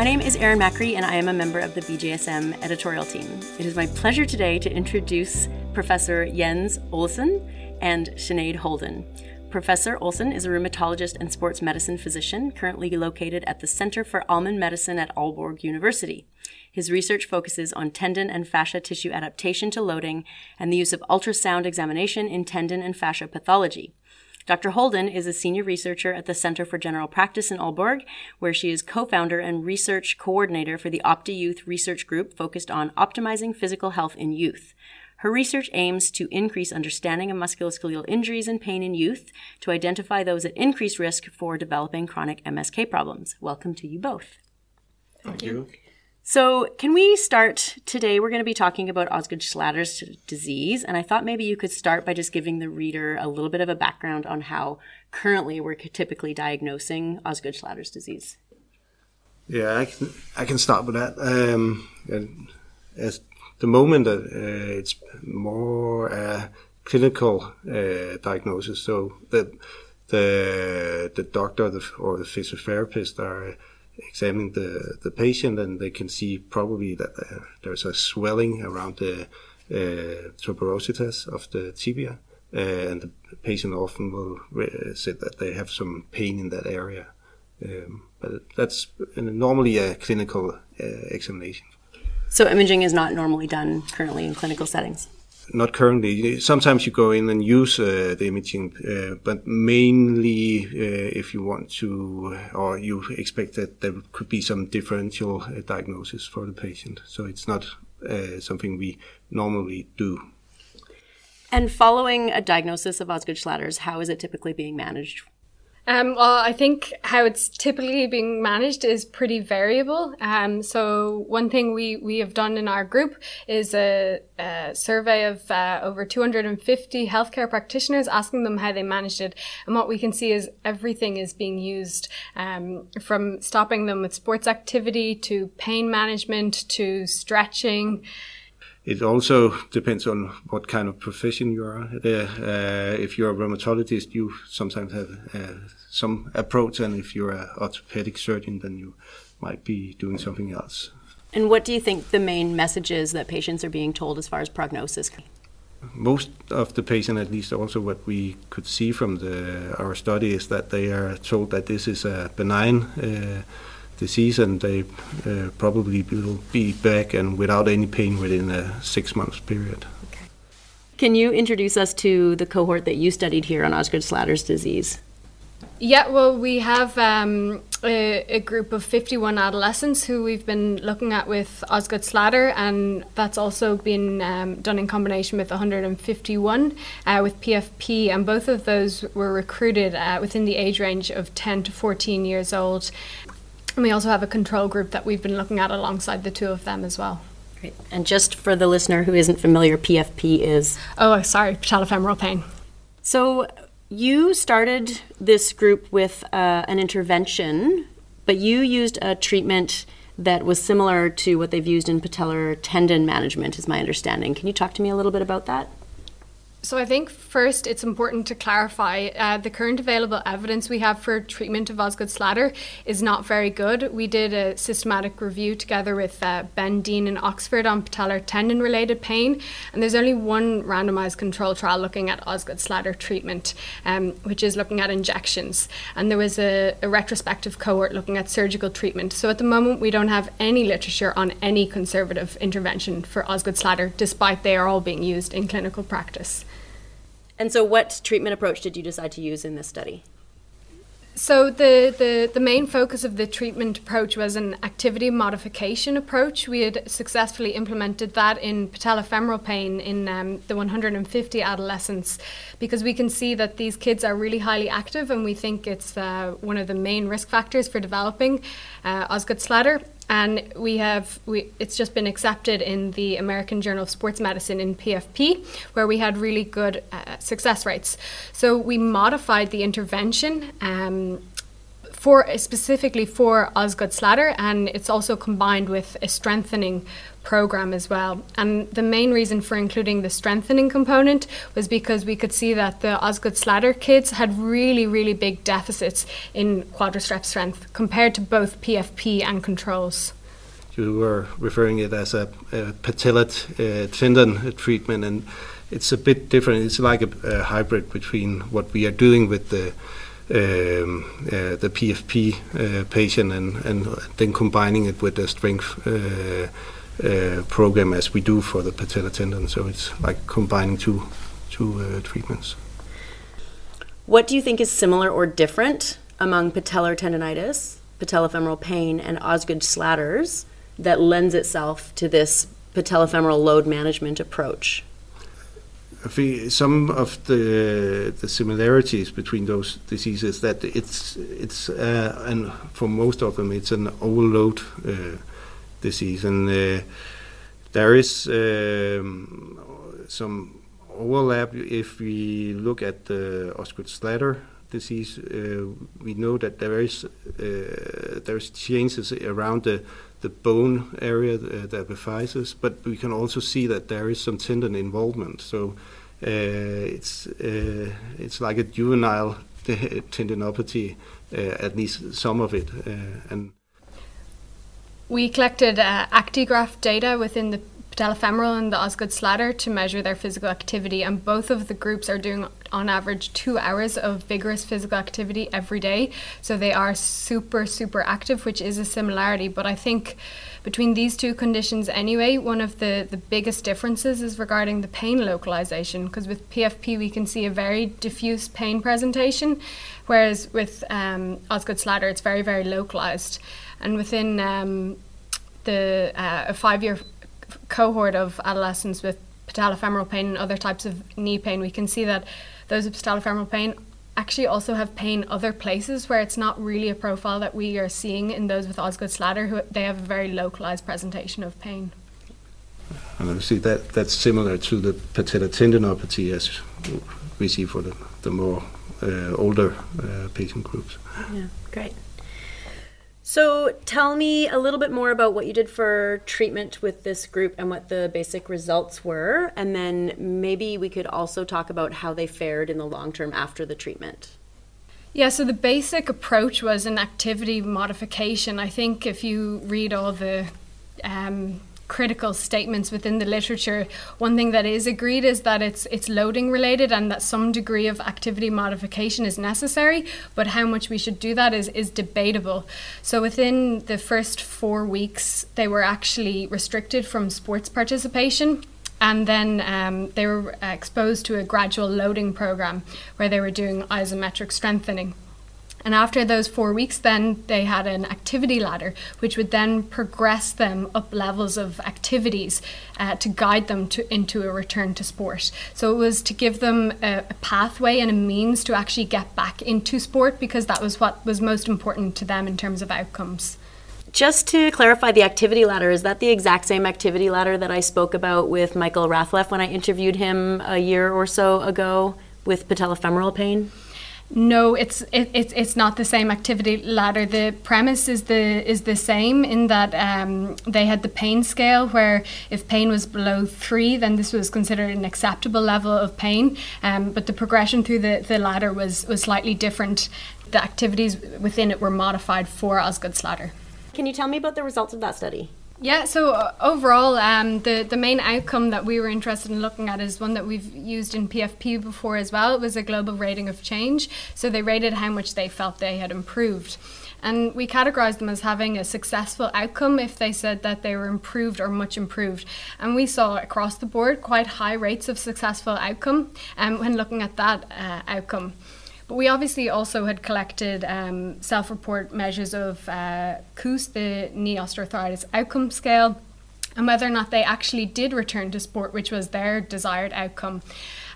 My name is Erin Macri, and I am a member of the BJSM editorial team. It is my pleasure today to introduce Professor Jens Olesen and Sinead Holden. Professor Olesen is a rheumatologist and sports medicine physician currently located at the Center for Almen Medicine at Aalborg University. His research focuses on tendon and fascia tissue adaptation to loading and the use of ultrasound examination in tendon and fascia pathology. Dr. Holden is a senior researcher at the Center for General Practice in Aalborg, where she is co-founder and research coordinator for the Opti Youth Research Group focused on optimizing physical health in youth. Her research aims to increase understanding of musculoskeletal injuries and pain in youth to identify those at increased risk for developing chronic MSK problems. Welcome to you both. Thank you. So, can we start today? We're going to be talking about Osgood Schlatter's disease, and I thought maybe you could start by just giving the reader a little bit of a background on how currently we're typically diagnosing Osgood Schlatter's disease. Yeah, I can I can start with that. Um, at the moment, uh, it's more a clinical uh, diagnosis. So the the the doctor or the physiotherapist are examining the, the patient and they can see probably that there's a swelling around the uh, tuberositas of the tibia. Uh, and the patient often will uh, say that they have some pain in that area. Um, but that's normally a clinical uh, examination. So imaging is not normally done currently in clinical settings? Not currently. Sometimes you go in and use uh, the imaging, uh, but mainly uh, if you want to, or you expect that there could be some differential uh, diagnosis for the patient. So it's not uh, something we normally do. And following a diagnosis of Osgood Schlatter's, how is it typically being managed um, well, I think how it's typically being managed is pretty variable. Um, so one thing we, we have done in our group is a, a survey of uh, over 250 healthcare practitioners, asking them how they managed it. And what we can see is everything is being used, um, from stopping them with sports activity to pain management to stretching. It also depends on what kind of profession you are. Uh, if you're a rheumatologist, you sometimes have uh, some approach, and if you're an orthopedic surgeon, then you might be doing something else. And what do you think the main message is that patients are being told as far as prognosis? Most of the patients, at least also what we could see from the, our study, is that they are told that this is a benign uh, disease and they uh, probably will be back and without any pain within a six months period. Okay. Can you introduce us to the cohort that you studied here on Osgood Schlatter's disease? Yeah, well, we have um, a, a, group of 51 adolescents who we've been looking at with Osgood Schlatter, and that's also been um, done in combination with 151 uh, with PFP, and both of those were recruited uh, within the age range of 10 to 14 years old. And we also have a control group that we've been looking at alongside the two of them as well. Great. And just for the listener who isn't familiar, PFP is? Oh, sorry, patellofemoral pain. So you started this group with uh, an intervention, but you used a treatment that was similar to what they've used in patellar tendon management, is my understanding. Can you talk to me a little bit about that? So I think first it's important to clarify uh, the current available evidence we have for treatment of Osgood Schlatter is not very good. We did a systematic review together with uh, Ben Dean in Oxford on patellar tendon related pain, and there's only one randomized control trial looking at Osgood Schlatter treatment, um, which is looking at injections. And there was a, a retrospective cohort looking at surgical treatment. So at the moment we don't have any literature on any conservative intervention for Osgood Schlatter, despite they are all being used in clinical practice. And so, what treatment approach did you decide to use in this study? So the, the, the main focus of the treatment approach was an activity modification approach. We had successfully implemented that in patellofemoral pain in um, the 150 adolescents because we can see that these kids are really highly active and we think it's uh, one of the main risk factors for developing uh, Osgood Schlatter and we have we it's just been accepted in the American Journal of Sports Medicine in PFP where we had really good uh, success rates. So we modified the intervention um, for specifically for Osgood Schlatter, and it's also combined with a strengthening program as well. And the main reason for including the strengthening component was because we could see that the Osgood Schlatter kids had really, really big deficits in quadriceps strength compared to both PFP and controls. You were referring it as a, a uh, tendon treatment, and it's a bit different. It's like a, a hybrid between what we are doing with the um, uh, the PFP uh, patient and, and then combining it with the strength uh, uh, program as we do for the patellar tendon. So it's like combining two two uh, treatments. What do you think is similar or different among patellar tendonitis, patellofemoral pain, and Osgood Schlatter's that lends itself to this patellofemoral load management approach? I think some of the the similarities between those diseases that it's it's uh, and for most of them it's an overload uh, disease and uh, there is um, some overlap if we look at the Osgood Schlatter disease. Uh, we know that there is uh, there's changes around the the bone area, uh, the epiphysis, but we can also see that there is some tendon involvement. So uh, it's uh, it's like a juvenile tendinopathy, at least some of it, and. We collected uh, actigraph data within the patellofemoral and the Osgood Schlatter to measure their physical activity, and both of the groups are doing on average two hours of vigorous physical activity every day. So they are super, super active, which is a similarity. But I think between these two conditions, anyway, one of the, the biggest differences is regarding the pain localization, because with PFP we can see a very diffuse pain presentation, whereas with um, Osgood Schlatter it's very, very localized. And within um, the uh, a five year cohort of adolescents with patellofemoral pain and other types of knee pain, we can see that those with patellofemoral pain actually also have pain other places where it's not really a profile that we are seeing in those with Osgood Schlatter, who they have a very localized presentation of pain. And obviously that that's similar to the patellar tendinopathy as we see for the, the more uh, older uh, patient groups. Yeah, great. So tell me a little bit more about what you did for treatment with this group and what the basic results were. And then maybe we could also talk about how they fared in the long term after the treatment. Yeah, so the basic approach was an activity modification. I think if you read all the um, critical statements within the literature. One thing that is agreed is that it's it's loading related and that some degree of activity modification is necessary, but how much we should do that is is debatable. So within the first 4 weeks they were actually restricted from sports participation and then um, they were exposed to a gradual loading program where they were doing isometric strengthening. And after those four weeks, then they had an activity ladder, which would then progress them up levels of activities uh, to guide them to, into a return to sport. So it was to give them a, a, pathway and a means to actually get back into sport because that was what was most important to them in terms of outcomes. Just to clarify the activity ladder, is that the exact same activity ladder that I spoke about with Michael Rathleff when I interviewed him a year or so ago with patellofemoral pain? No, it's it, it's it's not the same activity ladder. The premise is the is the same in that um, they had the pain scale where if pain was below three, then this was considered an acceptable level of pain. Um, but the progression through the, the ladder was was slightly different. The activities within it were modified for Osgood Schlatter. Can you tell me about the results of that study? Yeah, so uh, overall, um, the, the main outcome that we were interested in looking at is one that we've used in PFP before as well. It was a global rating of change. So they rated how much they felt they had improved. And we categorized them as having a successful outcome if they said that they were improved or much improved. And we saw across the board quite high rates of successful outcome um, when looking at that uh, outcome. But we obviously also had collected um, self report measures of uh, the knee osteoarthritis outcome scale, and whether or not they actually did return to sport, which was their desired outcome.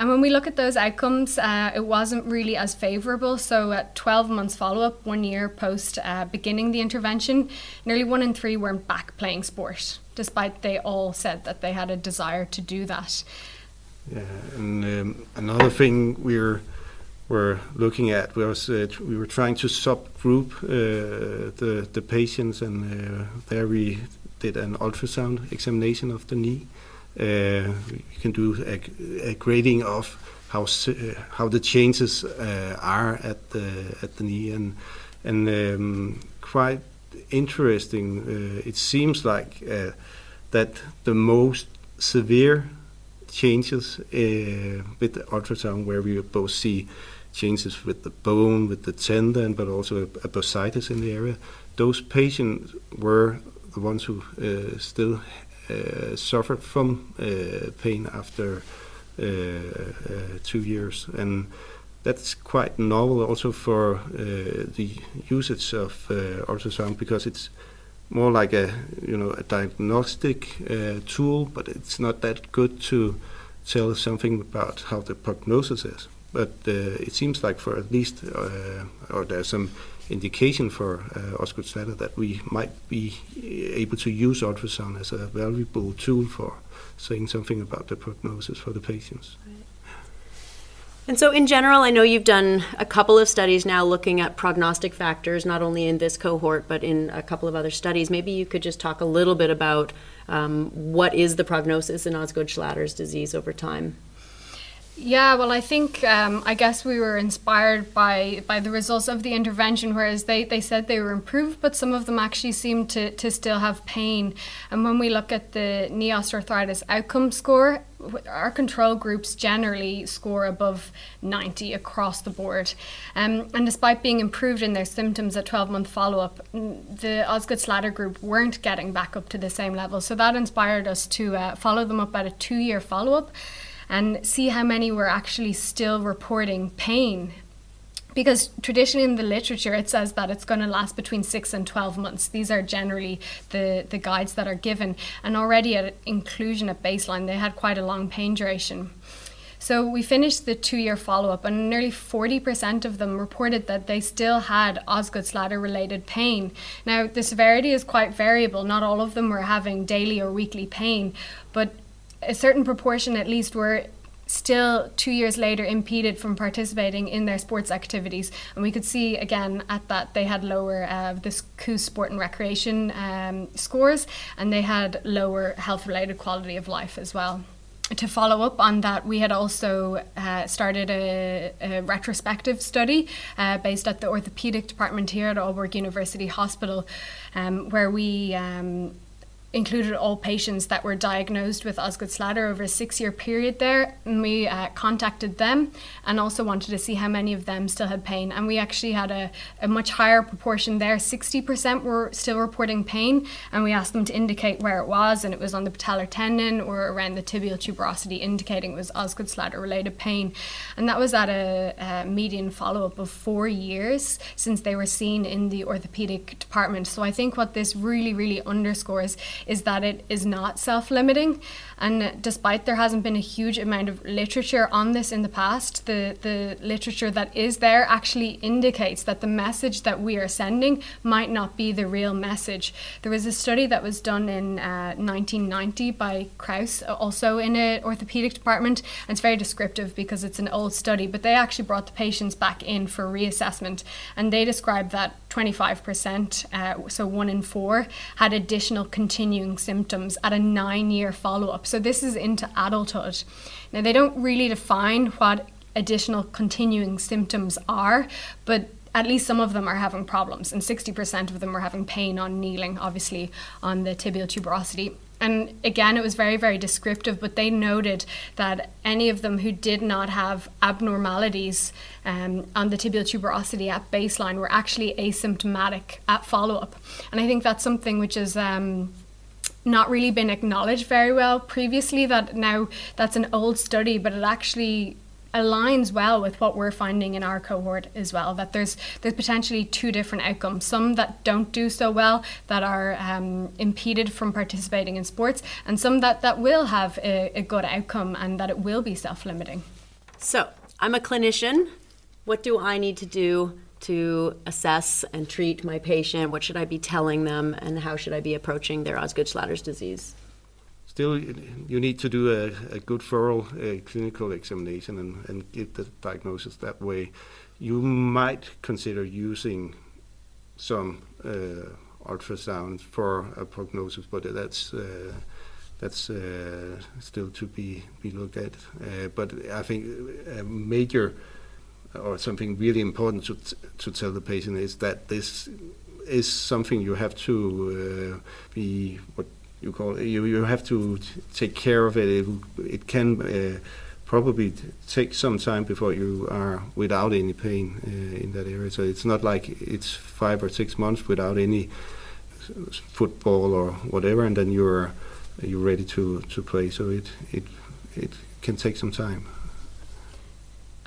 And when we look at those outcomes, uh, it wasn't really as favourable. So, at 12 months follow up, one year post uh, beginning the intervention, nearly one in three weren't back playing sport, despite they all said that they had a desire to do that. Yeah, and um, another thing we're were looking at was uh, we were trying to subgroup uh, the the patients, and uh, there we did an ultrasound examination of the knee. Uh, you can do a, a grading of how uh, how the changes uh, are at the at the knee, and and um, quite interesting. it seems like that the most severe changes uh, with the ultrasound, where we both see changes with the bone, with the tendon, but also a, a bursitis in the area. Those patients were the ones who uh, still uh, suffered from uh, pain after uh, uh, two years, and that's quite novel also for the usage of ultrasound because it's more like a you know a diagnostic uh, tool, but it's not that good to tell something about how the prognosis is. But uh, it seems like for at least, uh, or there's some indication for uh, Osgood that we might be able to use ultrasound as a valuable tool for saying something about the prognosis for the patients. And so, in general, I know you've done a couple of studies now looking at prognostic factors, not only in this cohort, but in a couple of other studies. Maybe you could just talk a little bit about um, what is the prognosis in Osgood Schlatter's disease over time. Yeah, well, I think um, I guess we were inspired by by the results of the intervention, whereas they, they said they were improved, but some of them actually seemed to, to still have pain. And when we look at the knee osteoarthritis outcome score, our control groups generally score above 90 across the board. Um, and despite being improved in their symptoms at 12 month follow up, the Osgood Schlatter group weren't getting back up to the same level. So that inspired us to uh, follow them up at a two year follow up and see how many were actually still reporting pain because traditionally in the literature it says that it's going to last between 6 and 12 months these are generally the the guides that are given and already at inclusion at baseline they had quite a long pain duration so we finished the two year follow up, and nearly 40% of them reported that they still had Osgood Schlatter related pain. Now, the severity is quite variable. Not all of them were having daily or weekly pain, but a certain proportion at least were still two years later impeded from participating in their sports activities. And we could see again at that they had lower uh, the KOOS sport and recreation um, scores and they had lower health related quality of life as well. To follow up on that, we had also uh, started a, a, retrospective study uh, based at the orthopedic department here at Aalborg University Hospital, um, where we um, included all patients that were diagnosed with Osgood Schlatter over a six year period there. And we uh, contacted them and also wanted to see how many of them still had pain. And we actually had a, a much higher proportion there 60% were still reporting pain. And we asked them to indicate where it was, and it was on the patellar tendon or around the tibial tuberosity, indicating it was Osgood Schlatter related pain. And that was at a, a median follow up of four years since they were seen in the orthopedic department. So I think what this really, really underscores is that it is not self limiting. And despite there hasn't been a huge amount of literature on this in the past, the, the literature that is there actually indicates that the message that we are sending might not be the real message. There was a study that was done in uh, 1990 by Krause, also in an orthopedic department, and it's very descriptive because it's an old study, but they actually brought the patients back in for reassessment, and they described that 25%, uh, so one in four, had additional continuing symptoms at a nine year follow up. So this is into adulthood. Now, they don't really define what additional continuing symptoms are, but at least some of them are having problems, and 60% of them are having pain on kneeling, obviously, on the tibial tuberosity. And again, it was very, very descriptive, but they noted that any of them who did not have abnormalities um, on the tibial tuberosity at baseline were actually asymptomatic at follow up. And I think that's something which is. Um, not really been acknowledged very well previously that now that's an old study but it actually aligns well with what we're finding in our cohort as well that there's there's potentially two different outcomes. Some that don't do so well that are um, impeded from participating in sports and some that that will have a, a good outcome and that it will be self-limiting. So i'm a clinician. What do i need to do to assess and treat my patient what should i be telling them and how should i be approaching their osgood schlatter's disease still you need to do a, a good thorough uh, clinical examination and, and get the diagnosis that way. You might consider using some uh, ultrasound for a prognosis, but that's uh, that's uh, still to be be looked at. Uh, but I think a major or something really important to to tell the patient is that this is something you have to uh, be what you call you you have to take care of it. It, it can uh, probably take some time before you are without any pain uh, in that area. So it's not like it's five or six months without any football or whatever, and then you're you're ready to, to play. So it it it can take some time.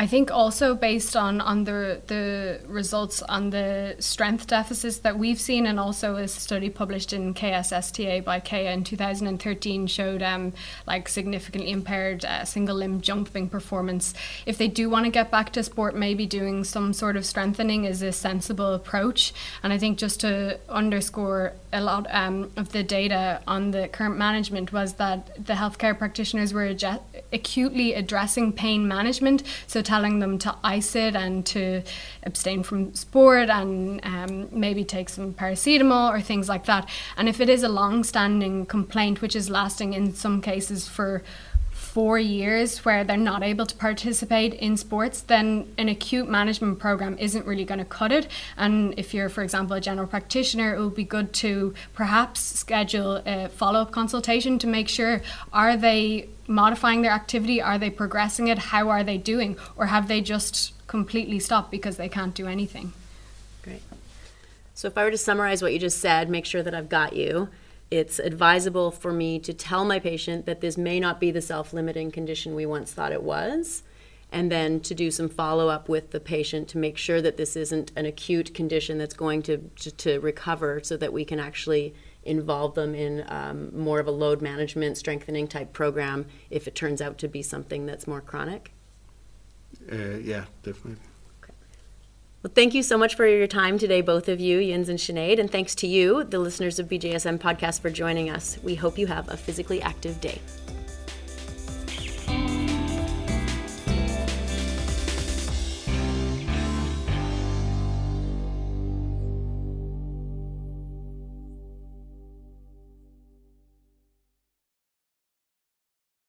I think also based on, on the the results on the strength deficits that we've seen, and also a study published in KSSTA by Kaya in 2013 showed um, like significantly impaired uh, single limb jumping performance. If they do want to get back to sport, maybe doing some sort of strengthening is a sensible approach. And I think just to underscore a lot um, of the data on the current management was that the healthcare practitioners were acutely addressing pain management. So telling them to ice it and to abstain from sport and um, maybe take some paracetamol or things like that. And if it is a long standing complaint, which is lasting in some cases for four years where they're not able to participate in sports, then an acute management program isn't really going to cut it. And if you're, for example, a general practitioner, it would be good to perhaps schedule a follow up consultation to make sure are they modifying their activity? Are they progressing it? How are they doing? Or have they just completely stopped because they can't do anything? Great. So, if I were to summarize what you just said, make sure that I've got you it's advisable for me to tell my patient that this may not be the self limiting condition we once thought it was, and then to do some follow up with the patient to make sure that this isn't an acute condition that's going to, to, to recover so that we can actually involve them in um, more of a load management, strengthening type program if it turns out to be something that's more chronic? Uh, yeah, definitely. Well, thank you so much for your time today, both of you, Jens and Sinead, and thanks to you, the listeners of BJSM podcast, for joining us. We hope you have a physically active day.